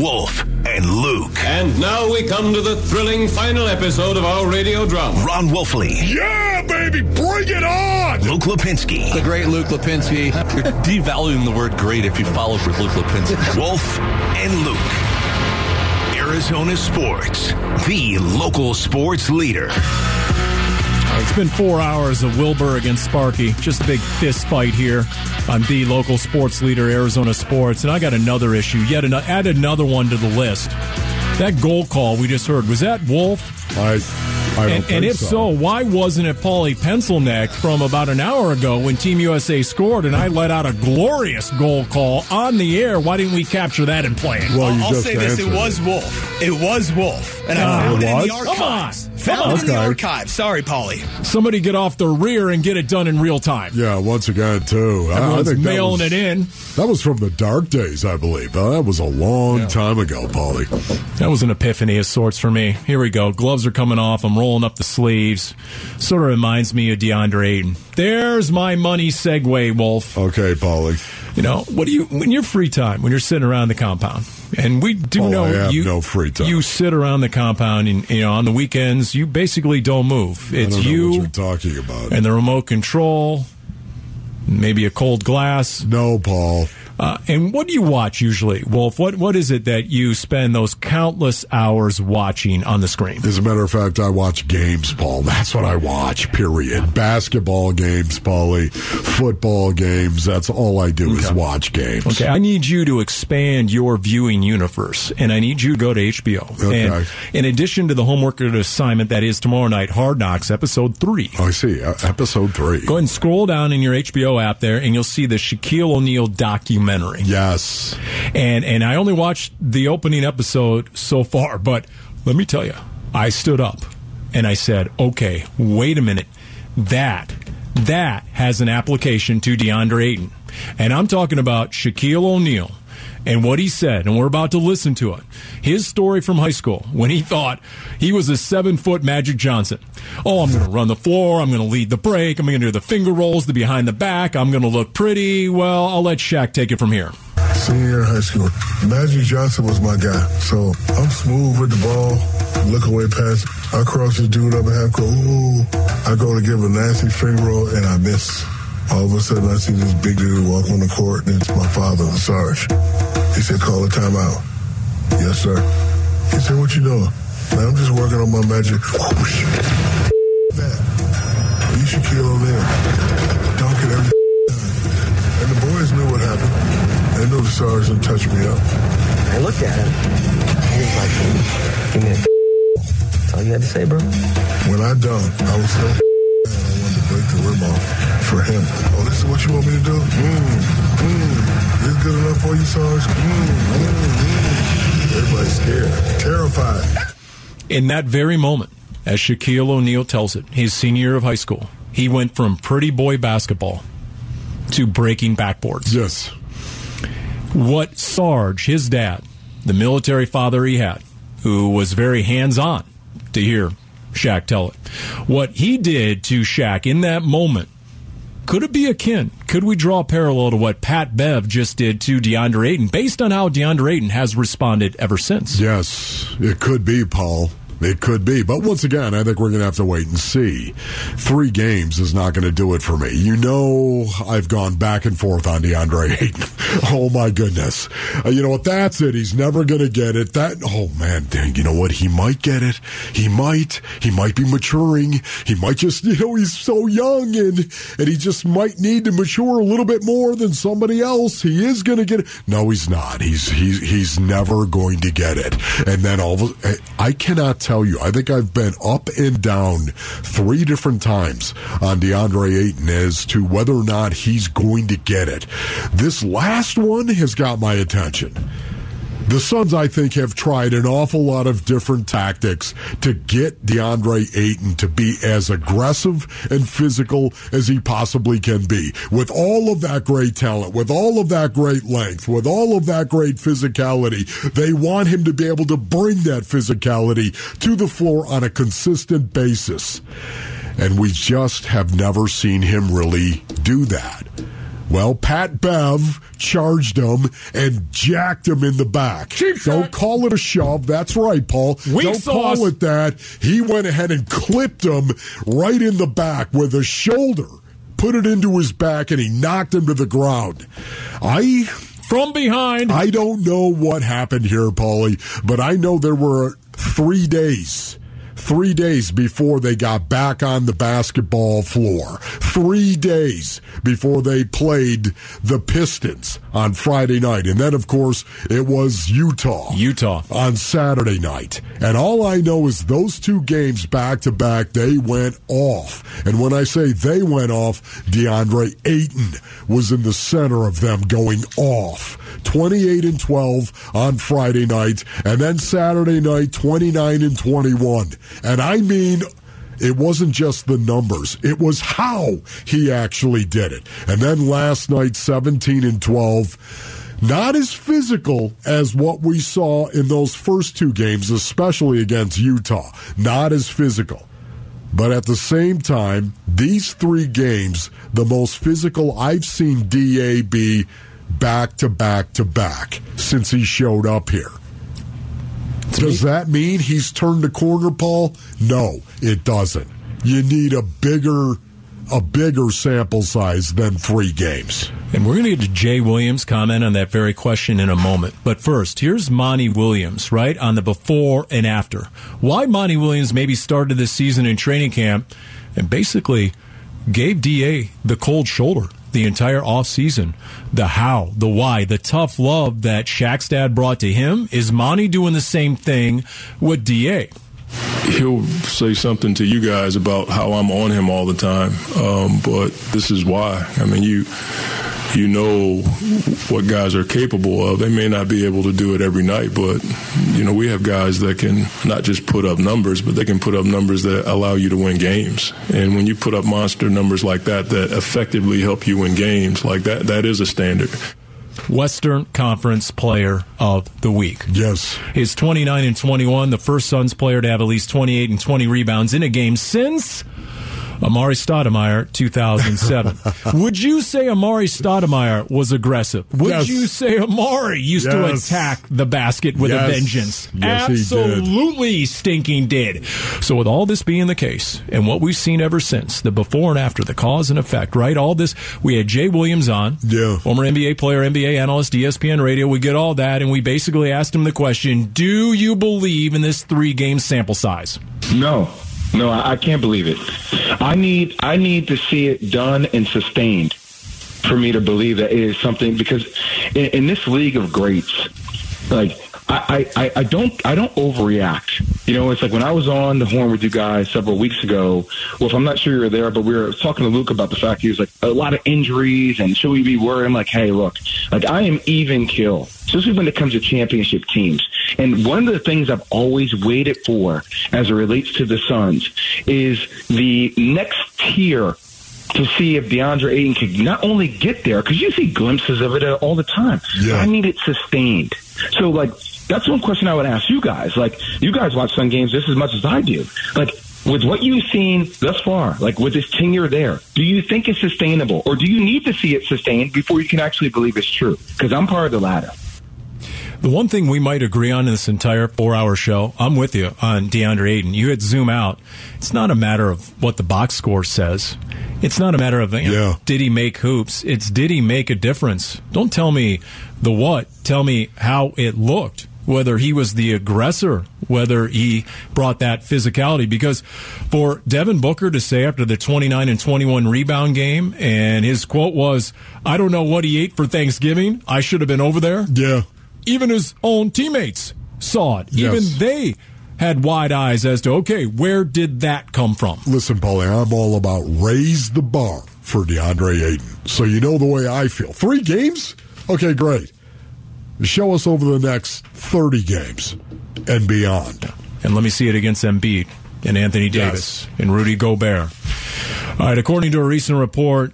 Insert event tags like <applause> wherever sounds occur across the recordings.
Wolf, and Luke. And now we come to the thrilling final episode of our radio drama. Ron Wolfley, Yeah, baby, bring it on! Luke Lipinski, The great Luke Lipinski. You're devaluing the word great if you follow with Luke Lipinski. Wolf, and Luke. Arizona Sports, the local sports leader. It's been four hours of Wilbur against Sparky. Just a big fist fight here on the local sports leader, Arizona Sports. And I got another issue. Yet another, add another one to the list. That goal call we just heard was that Wolf? I, And, and if so. why wasn't it Paulie Pencilneck from about an hour ago when Team USA scored and I let out a glorious goal call on the air? Why didn't we capture that and play it? Well, you I'll just say this: it answered was Wolf. It was Wolf, and I found it it in the was? archives. Come on. Found it in the Okay. archives. Sorry, Paulie. Somebody get off the rear and get it done in real time. Yeah, once again, too. I- I Everyone's think that mailing was- it in. That was from the dark days, I believe. Uh, that was a long time ago, Paulie. That was an epiphany of sorts for me. Here we go. Gloves are coming off. I'm rolling up the sleeves. Sort of reminds me of DeAndre Ayton. There's my money segue, Wolf. Okay, Paulie. You know, what do you, when you're free time, when you're sitting around the compound, and we do Oh, know you, no free time. you sit around the compound and, you know, on the weekends, you basically don't move. It's don't you you're talking about. and the remote control, maybe a cold glass. no, Paul. Uh, and what do you watch usually, Wolf? What what is it that you spend those countless hours watching on the screen? As a matter of fact, I watch games, Paul. That's what I watch, period. Basketball games, Paulie. Football games. That's all I do is watch games. Okay, I need you to expand your viewing universe, and I need you to go to HBO. Okay. And in addition to the homework assignment that is tomorrow night, Hard Knocks, episode three. I see. Uh, episode three. Go ahead and scroll down in your HBO app there, and you'll see the Shaquille O'Neal documentary. Yes. And and I only watched the opening episode so far, but let me tell you, I stood up and I said, "Okay, wait a minute. That that has an application to DeAndre Ayton." And I'm talking about Shaquille O'Neal and what he said, and we're about to listen to it. His story from high school when he thought he was a seven foot Magic Johnson. Oh, I'm going to run the floor. I'm going to lead the break. I'm going to do the finger rolls, the behind the back. I'm going to look pretty. Well, I'll let Shaq take it from here. Senior year in high school, Magic Johnson was my guy. So I'm smooth with the ball, look away pass. I cross this dude up and half go, Ooh, I go to give a nasty finger roll and I miss. All of a sudden, I see this big dude walk on the court, and it's my father, the Sarge. He said, "Call a timeout." Yes, sir. He said, "What you doing?" Man, I'm just working on my magic. Whoosh. That. You Shaquille O'Neal. Dunk it every time. <laughs> And the boys knew what happened. They knew the sergeant touched me up. I looked at him. He was like, give me a <laughs> That's all you had to say, bro? When I dunked, I was so <laughs> I wanted to break the rim off for him. Oh, this is what you want me to do? Mm, mm. This good enough for you, Sarge? Mm, mm, mm. Everybody's scared, terrified. In that very moment, as Shaquille O'Neal tells it, his senior year of high school, he went from pretty boy basketball to breaking backboards. Yes. What Sarge, his dad, the military father he had, who was very hands on to hear Shaq tell it, what he did to Shaq in that moment, could it be akin? Could we draw a parallel to what Pat Bev just did to DeAndre Ayton based on how DeAndre Ayton has responded ever since? Yes, it could be, Paul. It could be. But once again, I think we're going to have to wait and see. Three games is not going to do it for me. You know, I've gone back and forth on DeAndre Ayton. <laughs> oh, my goodness. Uh, you know what? That's it. He's never going to get it. That, oh, man, dang, you know what? He might get it. He might. He might be maturing. He might just, <laughs> you know, he's so young and, and he just might need to mature a little bit more than somebody else. He is going to get it. No, he's not. He's, he's, he's never going to get it. And then all of a, I cannot tell you. I think I've been up and down three different times on DeAndre Ayton as to whether or not he's going to get it. This last one has got my attention. The Suns, I think, have tried an awful lot of different tactics to get DeAndre Ayton to be as aggressive and physical as he possibly can be. With all of that great talent, with all of that great length, with all of that great physicality, they want him to be able to bring that physicality to the floor on a consistent basis. And we just have never seen him really do that. Well, Pat Bev charged him and jacked him in the back. Cheap Don't shot. call it a shove. That's right, Paul. Weak Don't sauce. call it that. He went ahead and clipped him right in the back with a shoulder. Put it into his back and he knocked him to the ground. I From behind. I don't know what happened here, Paulie, but I know there were three days. Three days before they got back on the basketball floor. Three days before they played the Pistons on Friday night. And then, of course, it was Utah. Utah. On Saturday night. And all I know is those two games back to back, they went off. And when I say they went off, DeAndre Ayton was in the center of them going off. 28 and 12 on Friday night, and then Saturday night, 29 and 21. And I mean, it wasn't just the numbers, it was how he actually did it. And then last night, 17 and 12. Not as physical as what we saw in those first two games, especially against Utah. Not as physical. But at the same time, these three games, the most physical I've seen DA be back to back to back since he showed up here. Does that mean he's turned the corner, Paul? No, it doesn't. You need a bigger a bigger sample size than three games. And we're going to get to Jay Williams' comment on that very question in a moment. But first, here's Monty Williams, right, on the before and after. Why Monty Williams maybe started this season in training camp and basically gave DA the cold shoulder the entire offseason. The how, the why, the tough love that Shaq's dad brought to him. Is Monty doing the same thing with DA? he'll say something to you guys about how I'm on him all the time. Um, but this is why. I mean, you you know what guys are capable of. They may not be able to do it every night, but you know we have guys that can not just put up numbers, but they can put up numbers that allow you to win games. And when you put up monster numbers like that, that effectively help you win games, like that, that is a standard. Western Conference Player of the Week. Yes. Is 29 and 21, the first Suns player to have at least 28 and 20 rebounds in a game since Amar'e Stoudemire, 2007. <laughs> Would you say Amar'e Stoudemire was aggressive? Would Yes. you say Amar'e used to attack the basket with Yes. a vengeance? Yes, he did. Absolutely stinking did. So with all this being the case, and what we've seen ever since, the before and after, the cause and effect, right? All this, we had Jay Williams on, Yeah. former NBA player, NBA analyst, ESPN Radio. We get all that, and we basically asked him the question: Do you believe in this three-game sample size? No, no, I, I can't believe it. I need I need to see it done and sustained for me to believe that it is something because in, in this league of greats, like I, I, I don't I don't overreact. You know, it's like when I was on the horn with you guys several weeks ago. Well, if I'm not sure you were there, but we were talking to Luke about the fact he was like a lot of injuries and should we be worried? I'm like, hey, look, like I am even kill, especially when it comes to championship teams. And one of the things I've always waited for as it relates to the Suns is the next tier to see if DeAndre Ayton could not only get there, because you see glimpses of it all the time. Yeah. I need it sustained. So, like, that's one question I would ask you guys. Like, you guys watch Sun games just as much as I do. Like, with what you've seen thus far, like with this tenure there, do you think it's sustainable, or do you need to see it sustained before you can actually believe it's true? Because I'm part of the latter. The one thing we might agree on in this entire four-hour show, I'm with you on DeAndre Ayton. You had zoom out. It's not a matter of what the box score says. It's not a matter of you know, Yeah. did he make hoops. It's did he make a difference. Don't tell me the what. Tell me how it looked. Whether he was the aggressor, whether he brought that physicality. Because for Devin Booker to say after the 29 and 21 rebound game, and his quote was, "I don't know what he ate for Thanksgiving. I should have been over there." Yeah. even his own teammates saw it. Yes. Even they had wide eyes as to, okay, where did that come from? Listen, Paulie, I'm all about raise the bar for DeAndre Ayton. So you know the way I feel. Three games? Okay, great. Show us over the next 30 games and beyond. And let me see it against Embiid and Anthony Davis and Rudy Gobert. All right, according to a recent report,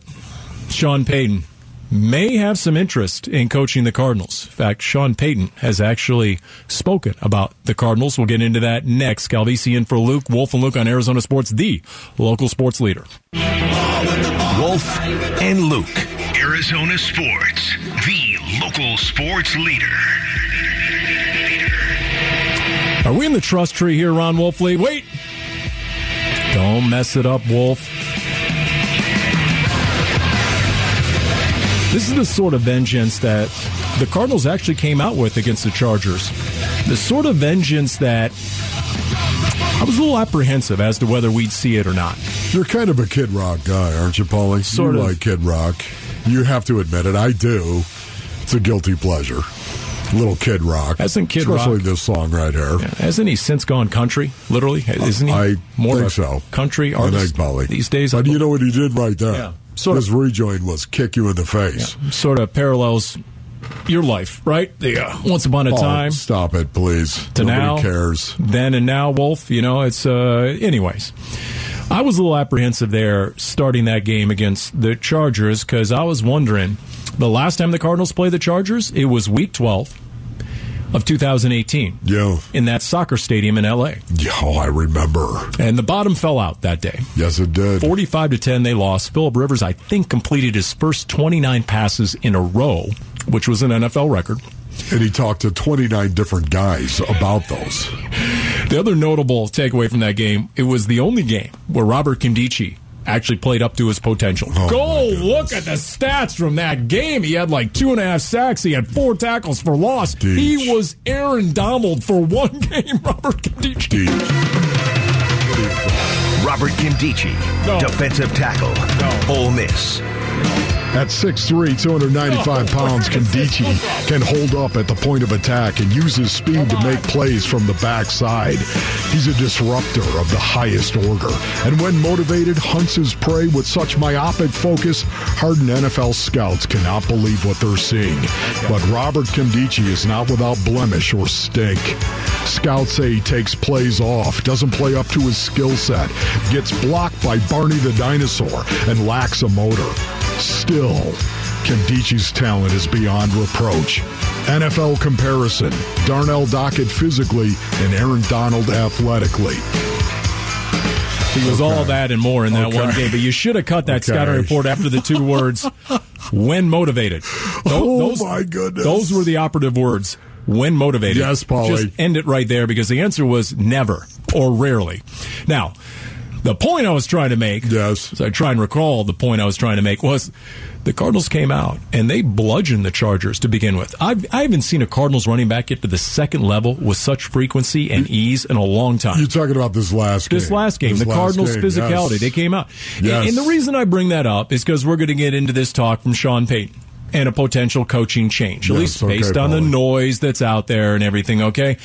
Sean Payton may have some interest in coaching the Cardinals. In fact, Sean Payton has actually spoken about the Cardinals. We'll get into that next. Calvisi in for Luke. Wolf and Luke on Arizona Sports, the local sports leader. Wolf and Luke. Arizona sports, the local sports leader. Are we in the trust tree here, Ron Wolfley? Wait. Don't mess it up, Wolf. This is the sort of vengeance that the Cardinals actually came out with against the Chargers. The sort of vengeance that I was a little apprehensive as to whether we'd see it or not. You're kind of a Kid Rock guy, aren't you, Paulie? Sort you of. like Kid Rock. You have to admit it. I do. It's a guilty pleasure. Little Kid Rock. Hasn't Kid Especially Rock- this song right here. Hasn't he since gone country? Literally, isn't he? I more think so. country I artist think Paulie. these days. But you know what he did right there? Yeah. Sort His rejoin was kick you in the face. sort of parallels your life, right? The uh, once upon a Paul, time Stop it, please. to Nobody now, cares. then and now, Wolf. You know, it's uh. Anyways, I was a little apprehensive there starting that game against the Chargers because I was wondering the last time the Cardinals played the Chargers, it was Week 12 of 2018 Yeah. in that soccer stadium in L.A. Yeah, Oh, I remember. and the bottom fell out that day. Yes, it did. 45 to 10 they lost philip rivers i think completed his first 29 passes in a row which was an nfl record And he talked to 29 different guys about those. the other notable takeaway from that game it was the only game where robert Nkemdiche actually played up to his potential Oh, go look at the stats from that game he had like two and a half sacks he had four tackles for loss Deej. he was aaron donald for one <laughs> game robert Nkemdiche. Deep. Robert Nkemdiche, No. defensive tackle, No. Ole Miss. At 6'3", 295 pounds, Nkemdiche can hold up at the point of attack and use his speed to make plays from the backside. He's a disruptor of the highest order. And when motivated, hunts his prey with such myopic focus, hardened NFL scouts cannot believe what they're seeing. But Robert Nkemdiche is not without blemish or stink. Scouts say he takes plays off, doesn't play up to his skill set, gets blocked by Barney the dinosaur, and lacks a motor. Still, Nkemdiche's talent is beyond reproach. NFL comparison Darnell Dockett physically and Aaron Donald athletically. He was all that and more in that Okay. one game, but you should have cut that Okay. scouting report after the two words "when motivated." <laughs> Oh Tho- Oh, my goodness. Those were the operative words. When motivated. Yes, Paulie. Just end it right there because the answer was never or rarely. Now, the point I was trying to make, Yes. as I try and recall, the point I was trying to make was the Cardinals came out and they bludgeoned the Chargers to begin with. I've, I haven't seen a Cardinals running back get to the second level with such frequency and ease in a long time You're talking about this last game. this last game, This the last Cardinals' game, physicality. yes. They came out. Yes. And, and the reason I bring that up is because we're going to get into this talk from Sean Payton and a potential coaching change, at Yes, least okay, based on the noise that's out there and everything, okay?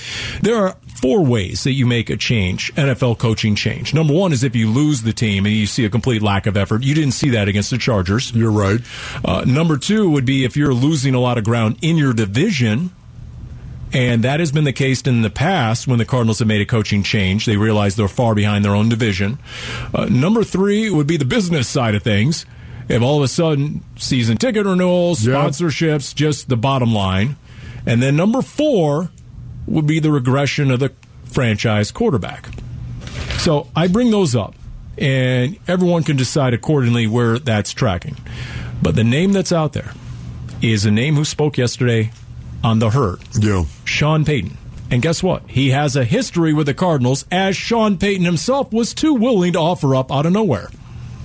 There are four ways that you make a change, NFL coaching change. Number one is if you lose the team and you see a complete lack of effort. You didn't see that against the Chargers. You're right. Uh, number two would be if you're losing a lot of ground in your division. And that has been the case in the past when the Cardinals have made a coaching change. They realize they're far behind their own division. Uh, number three would be the business side of things. If all of a sudden season ticket renewals, Yeah. sponsorships, just the bottom line. And then number four would be the regression of the franchise quarterback. So I bring those up, and everyone can decide accordingly where that's tracking. But the name that's out there is a name who spoke yesterday on the herd, Yeah. Sean Payton. And guess what? He has a history with the Cardinals, as Sean Payton himself was too willing to offer up out of nowhere.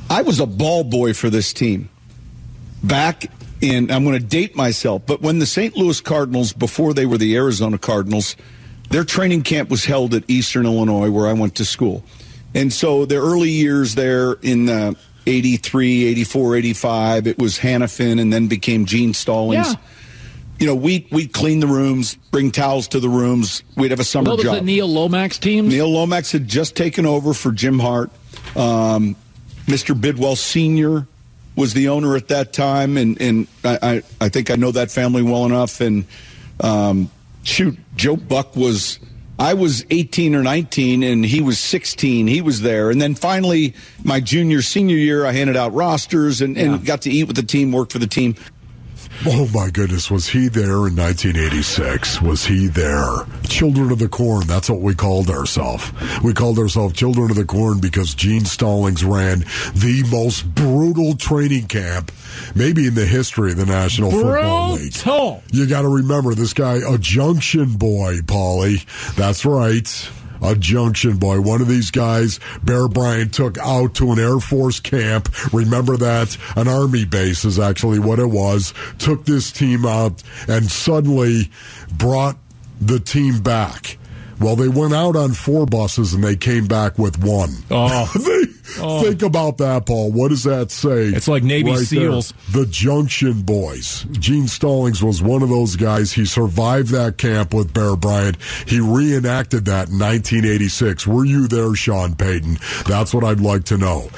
I was a ball boy for this team back in, I'm going to date myself, but when the St. Louis Cardinals, before they were the Arizona Cardinals, their training camp was held at Eastern Illinois, where I went to school. And so the early years there in uh, 83, 84, 85, it was Hanifan and then became Gene Stallings. Yeah. You know, we, we'd clean the rooms, bring towels to the rooms. We'd have a summer What was job. Neil Lomax teams? Neil Lomax had just taken over for Jim Hart. Um, Mr. Bidwell Sr. was the owner at that time, and, and I, I, I think I know that family well enough. And um, shoot, Joe Buck was, I was 18 or 19, and he was 16. He was there. And then finally, my junior, senior year, I handed out rosters and, and got to eat with the team, work for the team. Oh my goodness, was he there in 1986? Was he there? Children of the Corn, that's what we called ourselves. We called ourselves Children of the Corn because Gene Stallings ran the most brutal training camp, maybe in the history of the National Football League. You got to remember this guy, a junction boy, Paulie. That's right. A junction boy. One of these guys, Bear Bryant took out to an Air Force camp. Remember that? An Army base is actually what it was. Took this team out and suddenly brought the team back. Well, they went out on four buses and they came back with one. Oh. <laughs> They- Oh. Think about that, Paul. What does that say? It's like Navy there? SEALs. The Junction Boys. Gene Stallings was one of those guys. He survived that camp with Bear Bryant. He reenacted that in 1986. Were you there, Sean Payton? That's what I'd like to know.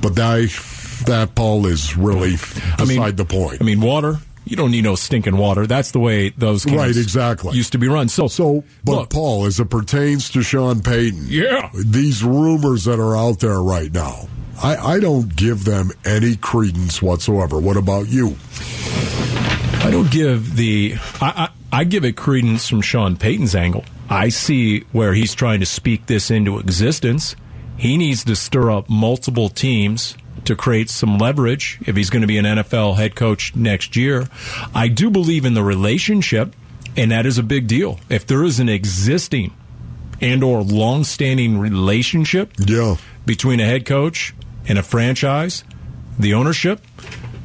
But that, that Paul, is really beside mean- the point. I mean, water. You don't need no stinking water. That's the way those games Right, exactly. used to be run. So, So, but look, Paul, as it pertains to Sean Payton, Yeah. these rumors that are out there right now, I, I don't give them any credence whatsoever. What about you? I don't give the. I, I, I give it credence from Sean Payton's angle. I see where he's trying to speak this into existence. He needs to stir up multiple teams to create some leverage if he's going to be an NFL head coach next year. I do believe in the relationship, and that is a big deal. If there is an existing and or long-standing relationship Yeah. between a head coach and a franchise, the ownership,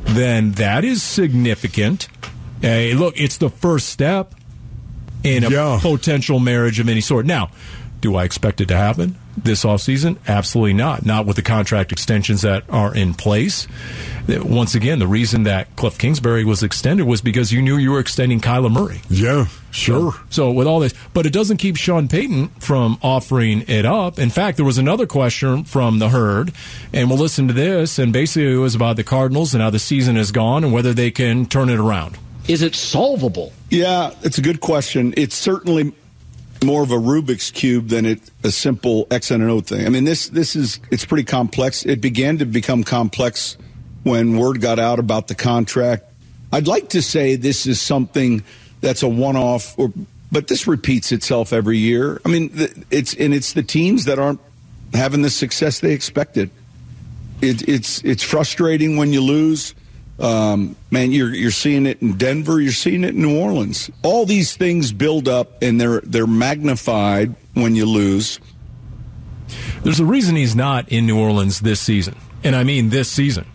then that is significant. Hey, look, it's the first step in a Yeah. potential marriage of any sort. Now, do I expect it to happen this offseason? Absolutely not. Not with the contract extensions that are in place. Once again, the reason that Cliff Kingsbury was extended was because you knew you were extending Kyler Murray. Yeah, sure. So with all this, but it doesn't keep Sean Payton from offering it up. In fact, there was another question from the herd, and we'll listen to this. And basically, it was about the Cardinals and how the season has gone and whether they can turn it around. Is it solvable? Yeah, it's a good question. It's certainly more of a Rubik's cube than it a simple X and an O thing. I mean, this this is it's pretty complex. It began to become complex when word got out about the contract. I'd like to say this is something that's a one-off, or but this repeats itself every year. I mean, it's and it's the teams that aren't having the success they expected. It, it's it's frustrating when you lose. Um, man, you're you're seeing it in Denver. You're seeing it in New Orleans. All these things build up, and they're they're magnified when you lose. There's a reason he's not in New Orleans this season, and I mean this season.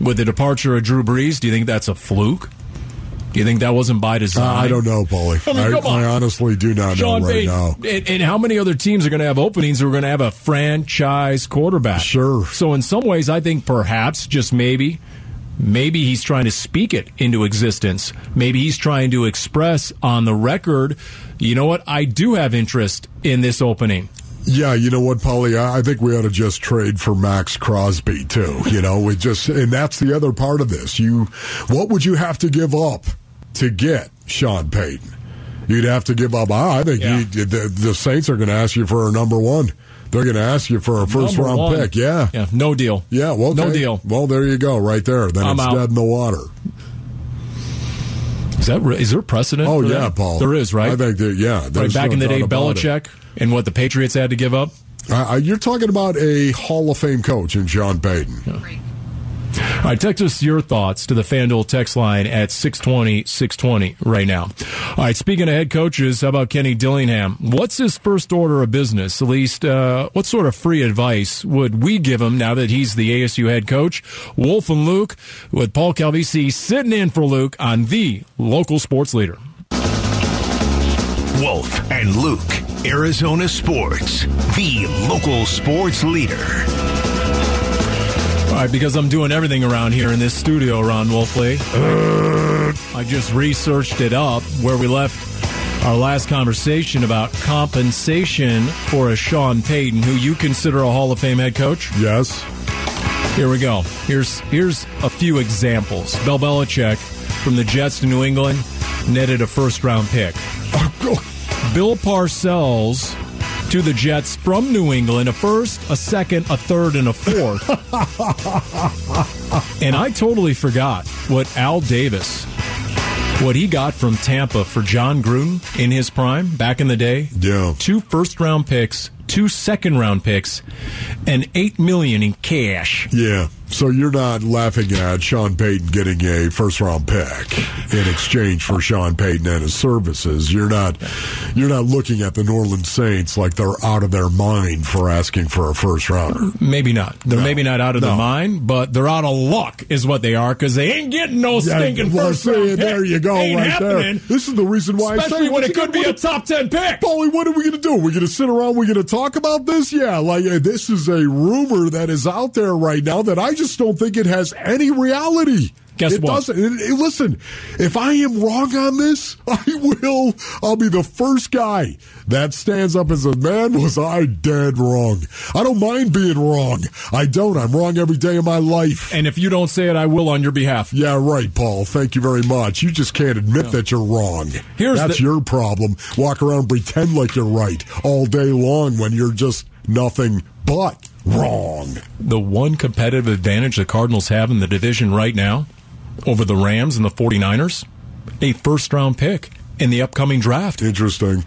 With the departure of Drew Brees, do you think that's a fluke? Do you think that wasn't by Uh, design? I don't know, Paulie. I mean, come on. I honestly do not Sean know right Payton. now. And, and how many other teams are going to have openings who are going to have a franchise quarterback? Sure. So in some ways, I think perhaps, just maybe, maybe he's trying to speak it into existence. Maybe he's trying to express on the record, you know what? I do have interest in this opening. Yeah, you know what, Paulie? I think we ought to just trade for Maxx Crosby too. You know, we just and that's the other part of this. You, what would you have to give up to get Sean Payton? You'd have to give up. I think Yeah. you, the, the Saints are going to ask you for a number one. They're going to ask you for a first Number round one. pick. Yeah. Yeah, no deal. Yeah, well, No deal. Well, there you go, right there. Then I'm it's out. dead in the water. Is that is there precedent? Oh yeah, that? Paul. There is, right? I think that yeah. right back no in the day, about it. Belichick and what the Patriots had to give up. Uh, you're talking about a Hall of Fame coach in John Payton. All right, text us your thoughts to the FanDuel text line at 620 620 right now. All right, speaking of head coaches, how about Kenny Dillingham? What's his first order of business? At least, uh, what sort of free advice would we give him now that he's the ASU head coach? Wolf and Luke with Paul Calvisi sitting in for Luke on the local sports leader. Wolf and Luke, Arizona Sports, the local sports leader. All right, because I'm doing everything around here in this studio, Ron Wolfley. I just researched it up where we left our last conversation about compensation for a Sean Payton, who you consider a Hall of Fame head coach. Yes. Here we go. Here's here's a few examples. Bill Belichick from the Jets to New England netted a first round pick. Oh, Bill Parcells to the Jets from New England, a first, a second, a third, and a fourth. <laughs> and I totally forgot what Al Davis What he got from Tampa for Jon Gruden in his prime back in the day. Yeah. Two first round picks, two second round picks, and eight million in cash. Yeah. So you're not laughing at Sean Payton getting a first round pick in exchange for Sean Payton and his services. You're not you're not looking at the New Orleans Saints like they're out of their mind for asking for a first rounder. Maybe not. They're No. maybe not out of No. their mind, but they're out of luck, is what they are, because they ain't getting no stinking well, first round. pick. there you go, Ain't right happening. there. This is the reason why I Especially say when it could be a top ten pick. Paulie, what are we going to do? We're going to sit around. We're going to talk about this. Yeah, like uh, this is a rumor that is out there right now that I just don't think it has any reality. Guess it what? doesn't. And, and listen, if I am wrong on this, <laughs> I will. I'll be the first guy that stands up and says, "Man, was I dead wrong?" I don't mind being wrong. I don't. I'm wrong every day of my life. And if you don't say it, I will on your behalf. Yeah, right, Paul. Thank you very much. You just can't admit that you're wrong. Here's That's the- your problem. Walk around and pretend like you're right all day long when you're just nothing but wrong. The one competitive advantage the Cardinals have in the division right now over the Rams and the 49ers, a first round pick in the upcoming draft. Interesting.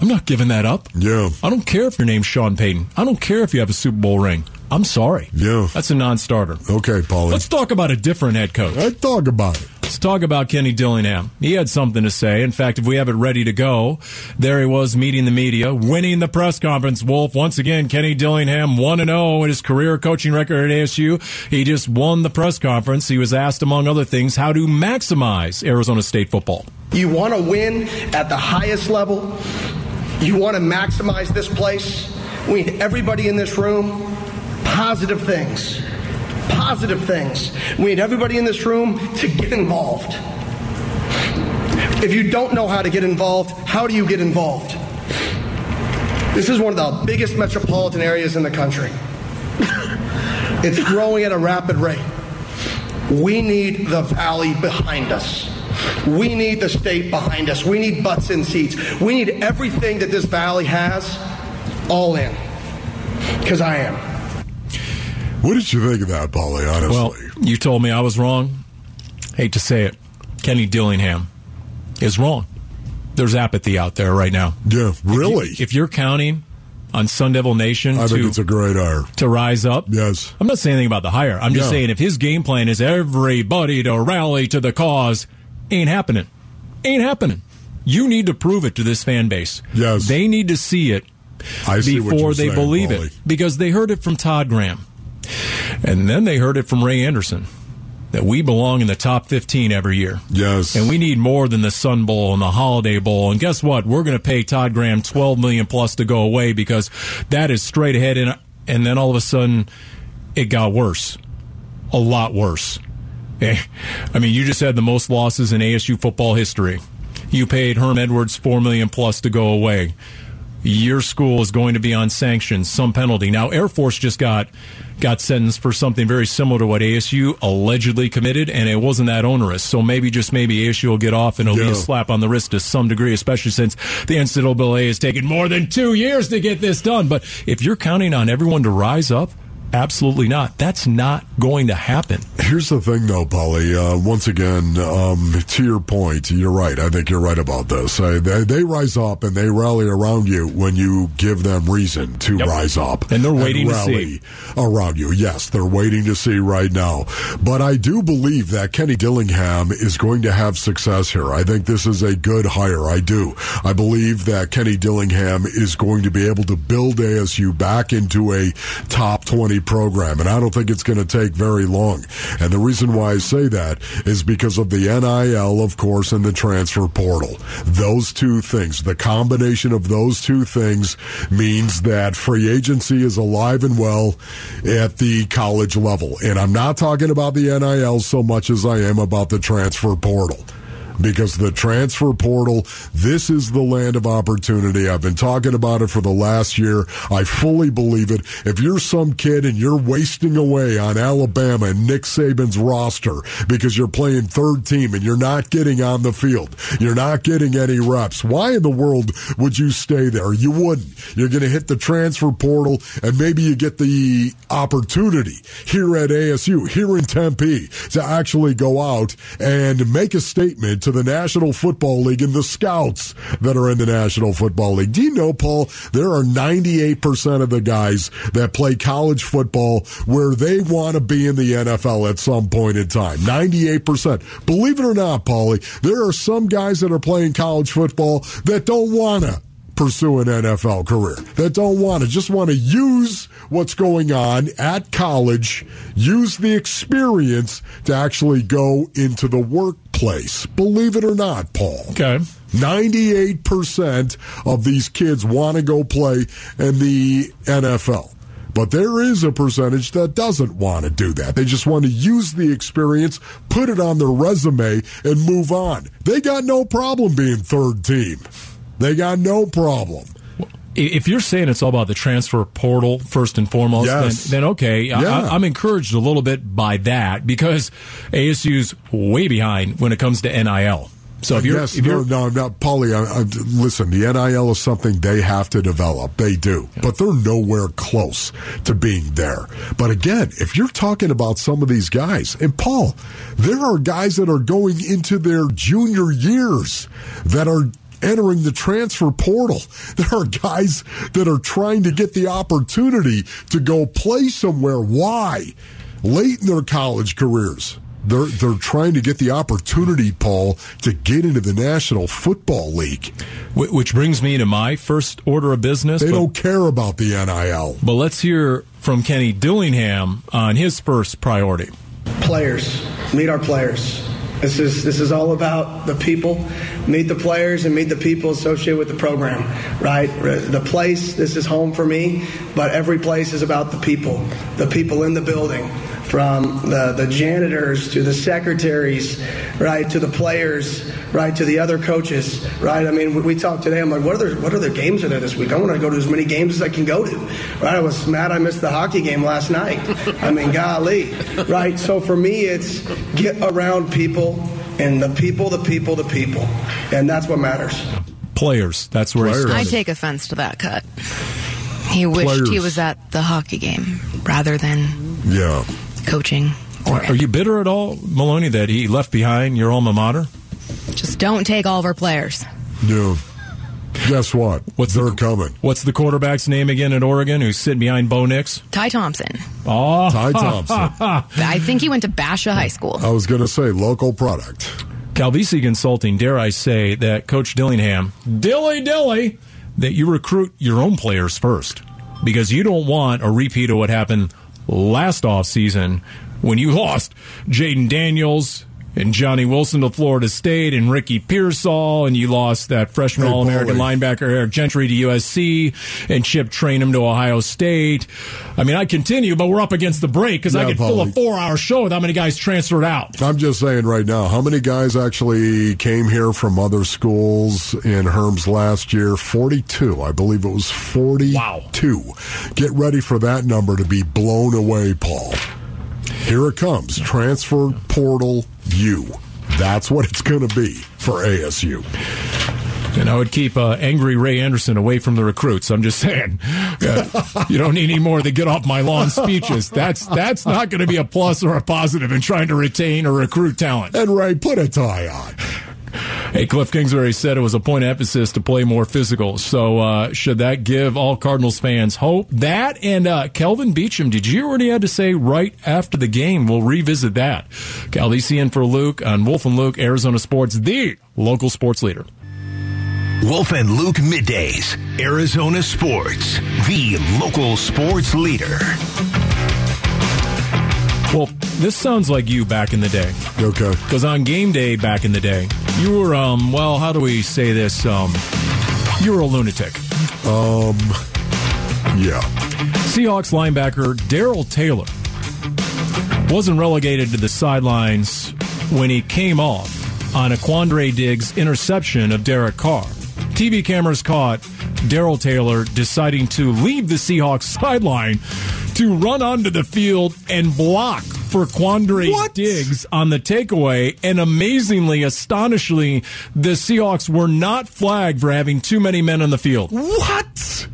I'm not giving that up. Yeah. I don't care if your name's Sean Payton. I don't care if you have a Super Bowl ring. I'm sorry. Yeah. That's a non starter. Okay, Paulie. Let's talk about a different head coach. Let's talk about it. Let's talk about Kenny Dillingham. He had something to say. In fact, if we have it ready to go, there he was meeting the media, winning the press conference. Wolf, once again, Kenny Dillingham 1 0 in his career coaching record at ASU. He just won the press conference. He was asked, among other things, how to maximize Arizona State football. You want to win at the highest level. You want to maximize this place. We need everybody in this room. Positive things. Positive things. We need everybody in this room to get involved. If you don't know how to get involved, how do you get involved? This is one of the biggest metropolitan areas in the country. <laughs> It's growing at a rapid rate. We need the valley behind us. We need the state behind us. We need butts in seats. We need everything that this valley has all in. Because I am. What did you think of that, Paulie, honestly? Well, you told me I was wrong. Hate to say it. Kenny Dillingham is wrong. There's apathy out there right now. yeah, really? If you're counting on Sun Devil Nation I think to it's a great hire. to rise up. Yes. I'm not saying anything about the hire. I'm just Yeah. saying if his game plan is everybody to rally to the cause, ain't happening. Ain't happening. You need to prove it to this fan base. Yes. They need to see it I see before you're they saying, believe Paulie. it because they heard it from Todd Graham. And then they heard it from Ray Anderson that we belong in the top 15 every year. Yes. And we need more than the Sun Bowl and the Holiday Bowl. And guess what? We're going to pay Todd Graham 12 million plus to go away because that is straight ahead and and then all of a sudden it got worse. A lot worse. Eh, I mean, you just had the most losses in ASU football history. You paid Herm Edwards 4 million plus to go away. Your school is going to be on sanctions, some penalty. Now, Air Force just got got sentenced for something very similar to what ASU allegedly committed, and it wasn't that onerous. So maybe, just maybe, ASU will get off and it'll be a slap on the wrist to some degree, especially since the NCAA has taken more than two years to get this done. But if you're counting on everyone to rise up, absolutely not. That's not going to happen. Here's the thing, though, Paulie. Uh, once again, um, to your point, you're right. I think you're right about this. Uh, they, they rise up and they rally around you when you give them reason to Yep. rise up. And they're waiting to rally around you. Yes, they're waiting to see right now. But I do believe that Kenny Dillingham is going to have success here. I think this is a good hire. I do. I believe that Kenny Dillingham is going to be able to build ASU back into a top 20 program. And I don't think it's going to take very long. And the reason why I say that is because of the NIL, of course, and the transfer portal. Those two things, the combination of those two things means that free agency is alive and well at the college level. And I'm not talking about the NIL so much as I am about the transfer portal because the transfer portal, this is the land of opportunity. I've been talking about it for the last year. I fully believe it. If you're some kid and you're wasting away on Alabama and Nick Saban's roster because you're playing third team and you're not getting on the field, you're not getting any reps, why in the world would you stay there? You wouldn't. You're going to hit the transfer portal and maybe you get the opportunity here at ASU, here in Tempe, to actually go out and make a statement to the National Football League and the scouts that are in the National Football League. Do you know, Paul, there are 98% of the guys that play college football where they want to be in the NFL at some point in time. 98%. Believe it or not, Paulie, there are some guys that are playing college football that don't want to pursue an NFL career, that don't want to, just want to use what's going on at college, use the experience to actually go into the workplace. Believe it or not, Paul. Okay. 98% of these kids want to go play in the NFL. But there is a percentage that doesn't want to do that. They just want to use the experience, put it on their resume, and move on. They got no problem being third team. They got no problem. If you're saying it's all about the transfer portal first and foremost, Yes. then, then okay, Yeah. I, I'm encouraged a little bit by that because ASU's way behind when it comes to NIL. So if you're, yes, if no, you're no, no, Paulie, I, I, listen, the NIL is something they have to develop. They do. But they're nowhere close to being there. But again, if you're talking about some of these guys, and Paul, there are guys that are going into their junior years that are entering the transfer portal. <laughs> There are guys that are trying to get the opportunity to go play somewhere. Why? Late in their college careers. They're they're trying to get the opportunity, Paul, to get into the National Football League. Which brings me to my first order of business. They but, don't care about the NIL. but let's hear from Kenny Dillingham on his first priority. players. Meet our players. This is this is all about the people. Meet the players and meet the people associated with the program. Right, the place. This is home for me, but every place is about the people. The people in the building, from the the janitors to the secretaries, right, to the players, right, to the other coaches. Right. I mean, we, we talked today. I'm like, what other what other games are there this week? I want to go to as many games as I can go to. Right. I was mad I missed the hockey game last night. I mean, golly. Right. So for me, it's get around people and the people, the people, the people, and that's what matters. Players. That's where Players. I take offense to that cut. He wished he was at the hockey game rather than Yeah. Coaching. Or Are you bitter at all, Maloney, that he left behind your alma mater? just don't take all of our players. Yeah. Guess what? What's They're the- coming. What's the quarterback's name again at Oregon who's sitting behind Bo Nix? Ty Thompson. Oh, Ty Thompson. <laughs> I think he went to Basha High School. I was going to say local product. Calvisi Consulting, dare I say that Coach Dillingham, Dilly Dilly, that you recruit your own players first because you don't want a repeat of what happened last offseason when you lost Jayden Daniels and Johnny Wilson to Florida State and Ricky Pearsall, and you lost that freshman All American linebacker Eric Gentry to USC and Chip Trayanum to Ohio State. I mean, I continue, but we're up against the break because I Yeah, could fill a four hour show with how many guys transferred out. I'm just saying right now, how many guys actually came here from other schools in Herms last year? 42. I believe it was 42. Get ready for that number to be blown away, Paul. Here it comes. Transfer portal U. That's what it's going to be for ASU. And I would keep uh, angry Ray Anderson away from the recruits. I'm just <laughs> saying, Uh, you don't need any more of the get off my lawn speeches. That's that's not going to be a plus or a positive in trying to retain or recruit talent. And Ray, put a tie on. Hey, Cliff Kingsbury said it was a point of emphasis to play more physical. So uh, should that give all Cardinals fans hope? That and uh, Kelvin Beachum. Did you he had to say right after the game? We'll revisit that. Calvisi in for Luke on Wolf and Luke, Arizona Sports, the local sports leader. Wolf and Luke middays. Arizona Sports, the local sports leader. Well, this sounds like you back in the day. Okay. Because on game day back in the day, you were, um, well, how do we say this? Um, you were a lunatic. Um, yeah. Seahawks linebacker Darrell Taylor wasn't relegated to the sidelines when he came off on a Quandre Diggs interception of Derek Carr. TV cameras caught Darrell Taylor deciding to leave the Seahawks <laughs> sideline to run onto the field and block for Quandre Diggs on the takeaway. And amazingly, astonishingly, the Seahawks were not flagged for having too many men on the field. What?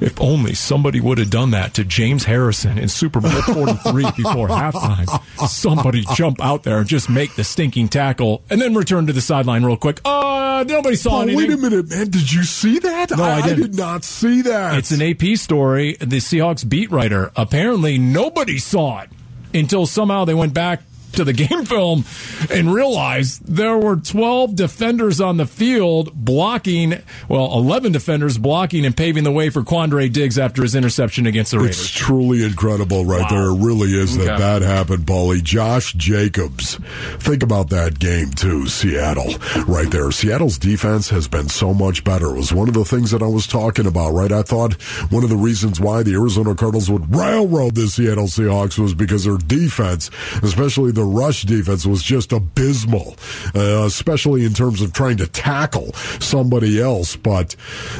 If only somebody would have done that to James Harrison in Super Bowl 43 <laughs> before halftime. Somebody jump out there and just make the stinking tackle and then return to the sideline real quick. Uh, nobody saw Paul, anything. wait a minute, man. Did you see that? No, I didn't. did not see that. It's an AP story. The Seahawks beat writer. Apparently, nobody saw it until somehow they went back to the game film and realized there were 12 defenders on the field blocking, well, 11 defenders blocking and paving the way for Quandre Diggs after his interception against the Raiders. It's truly incredible right there. It really is that Okay. that happened, Paulie. Josh Jacobs. Think about that game, too. Seattle, right there. Seattle's defense has been so much better. It was one of the things that I was talking about, right? I thought one of the reasons why the Arizona Cardinals would railroad the Seattle Seahawks was because their defense, especially the rush defense, was just abysmal, uh, especially in terms of trying to tackle somebody else. But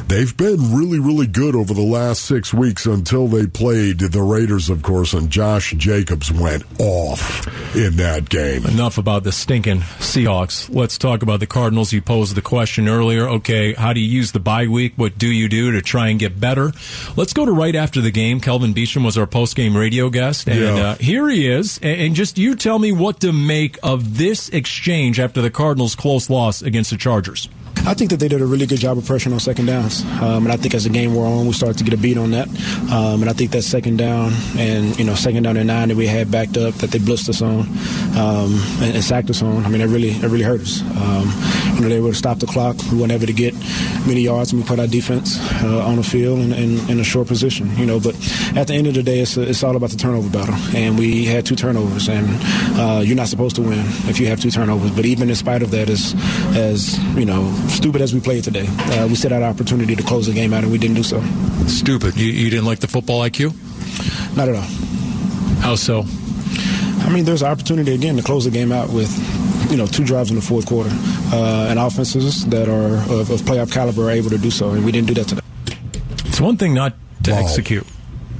they've been really, really good over the last six weeks until they played the Raiders, of course, and Josh Jacobs went off in that game. Enough about the stinking Seahawks. Let's talk about the Cardinals. You posed the question earlier. Okay, how do you use the bye week? What do you do to try and get better? Let's go to right after the game. Kelvin Beachum was our post game radio guest, and Yeah. uh, here he is. And, and just you tell me what to make of this exchange after the Cardinals' close loss against the Chargers. I think that they did a really good job of pressure on second downs, um, and I think as the game wore on, we started to get a beat on that. Um, and I think that second down and you know second down and nine that we had backed up that they blitzed us on um, and, and sacked us on. I mean, it really it really hurt us. You know, they were to stop the clock. We weren't able to get many yards, and we put our defense uh, on the field in, in, in a short position. You know, but at the end of the day, it's, it's all about the turnover battle, and we had two turnovers, and uh, you're not supposed to win if you have two turnovers. But even in spite of that, as as you know, stupid as we played today, uh, we still had an opportunity to close the game out, and we didn't do so. Stupid. You, you didn't like the football IQ? Not at all. How so? I mean, there's an opportunity again to close the game out with, you know, two drives in the fourth quarter, uh, and offenses that are of, of playoff caliber are able to do so, and we didn't do that today. It's one thing not to Wow. execute.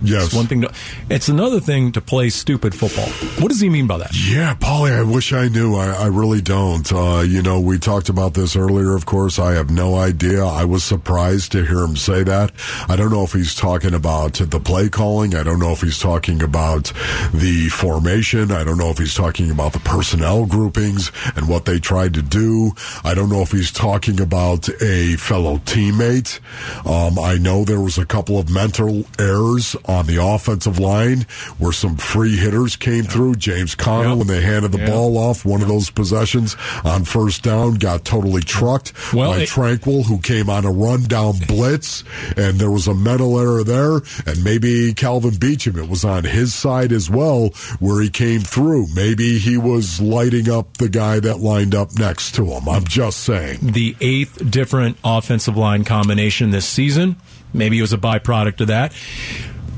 Yes. It's one thing to, it's another thing to play stupid football. What does he mean by that? Yeah, Paulie, I wish I knew. I, I really don't. Uh, you know, we talked about this earlier, of course. I have no idea. I was surprised to hear him say that. I don't know if he's talking about the play calling. I don't know if he's talking about the formation. I don't know if he's talking about the personnel groupings and what they tried to do. I don't know if he's talking about a fellow teammate. Um, I know there was a couple of mental errors on the offensive line where some free hitters came through. James Conner, when they handed the Yeah. ball off, one of those possessions on first down, got totally trucked Well, by it- Tranquill, who came on a run down <laughs> blitz, and there was a mental error there. And maybe Calvin Beachum, it was on his side as well, where he came through. Maybe he was lighting up the guy that lined up next to him. I'm just saying. the eighth different offensive line combination this season. Maybe it was a byproduct of that.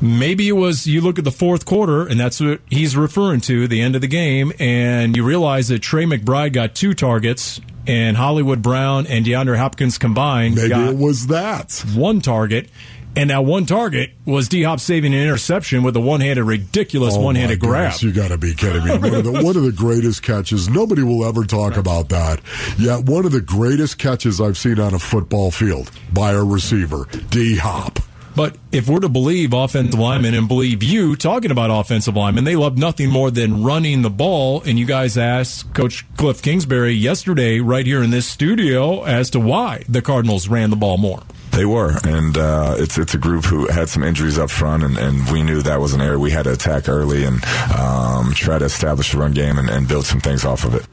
Maybe it was you look at the fourth quarter, and that's what he's referring to, the end of the game, and you realize that Trey McBride got two targets, and Hollywood Brown and DeAndre Hopkins combined Maybe got it was that. one target. And that one target was D Hop saving an interception with a one handed, ridiculous Oh, one handed grab. goodness, You got to be kidding me. One of, the, one of the greatest catches. Nobody will ever talk about that. Yet one of the greatest catches I've seen on a football field by a receiver, D Hop. But if we're to believe offensive linemen and believe you talking about offensive linemen, they love nothing more than running the ball. And you guys asked Coach Cliff Kingsbury yesterday, right here in this studio, as to why the Cardinals ran the ball more. They were, and uh, it's it's a group who had some injuries up front, and, and we knew that was an area we had to attack early and um, try to establish a run game and, and build some things off of it.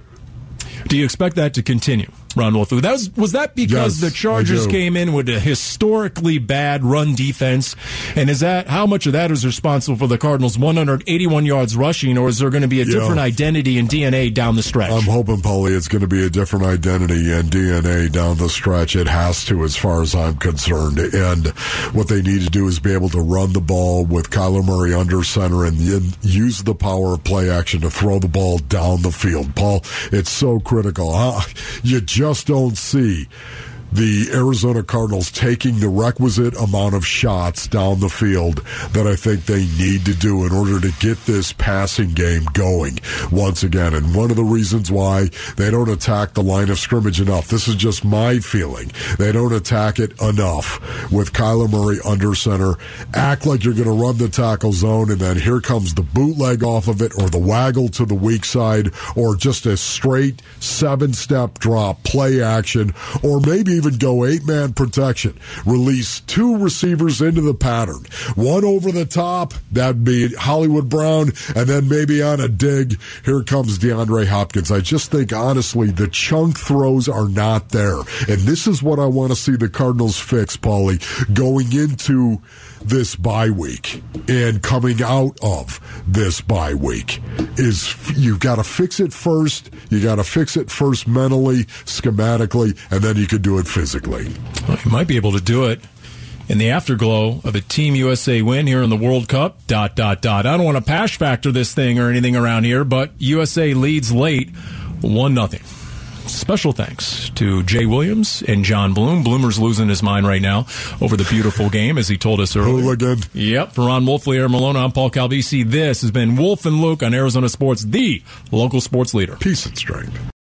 Do you expect that to continue, Ron Wolfley? That was was that because Yes, the Chargers came in with a historically bad run defense, and is that how much of that is responsible for the Cardinals' 181 yards rushing, or is there going to be a Yeah. different identity and DNA down the stretch? I'm hoping, Paulie, it's going to be a different identity and DNA down the stretch. It has to, as far as I'm concerned. And what they need to do is be able to run the ball with Kyler Murray under center and use the power of play action to throw the ball down the field. Paul, it's so critical. Huh? You just don't see the Arizona Cardinals taking the requisite amount of shots down the field that I think they need to do in order to get this passing game going once again. And one of the reasons why they don't attack the line of scrimmage enough, this is just my feeling, they don't attack it enough with Kyler Murray under center. Act like you're going to run the tackle zone, and then here comes the bootleg off of it, or the waggle to the weak side, or just a straight seven step drop, play action, or maybe even go eight man protection. Release two receivers into the pattern. One over the top, that'd be Hollywood Brown, and then maybe on a dig, here comes DeAndre Hopkins. I just think, honestly, the chunk throws are not there. And this is what I want to see the Cardinals fix, Paulie, going into this bye week and coming out of this bye week is you've got to fix it first. You got to fix it first mentally, schematically, and then you can do it physically. Well, you might be able to do it in the afterglow of a Team USA win here in the World Cup. Dot dot dot. I don't want to pash factor this thing or anything around here, but USA leads late, one nothing. Special thanks to Jay Williams and John Bloom. Bloomer's losing his mind right now over the beautiful game, as he told us earlier. Hooligan. Yep. For Ron Wolf, Aaron Malone, I'm Paul Calvisi. This has been Wolf and Luke on Arizona Sports, the local sports leader. Peace and strength.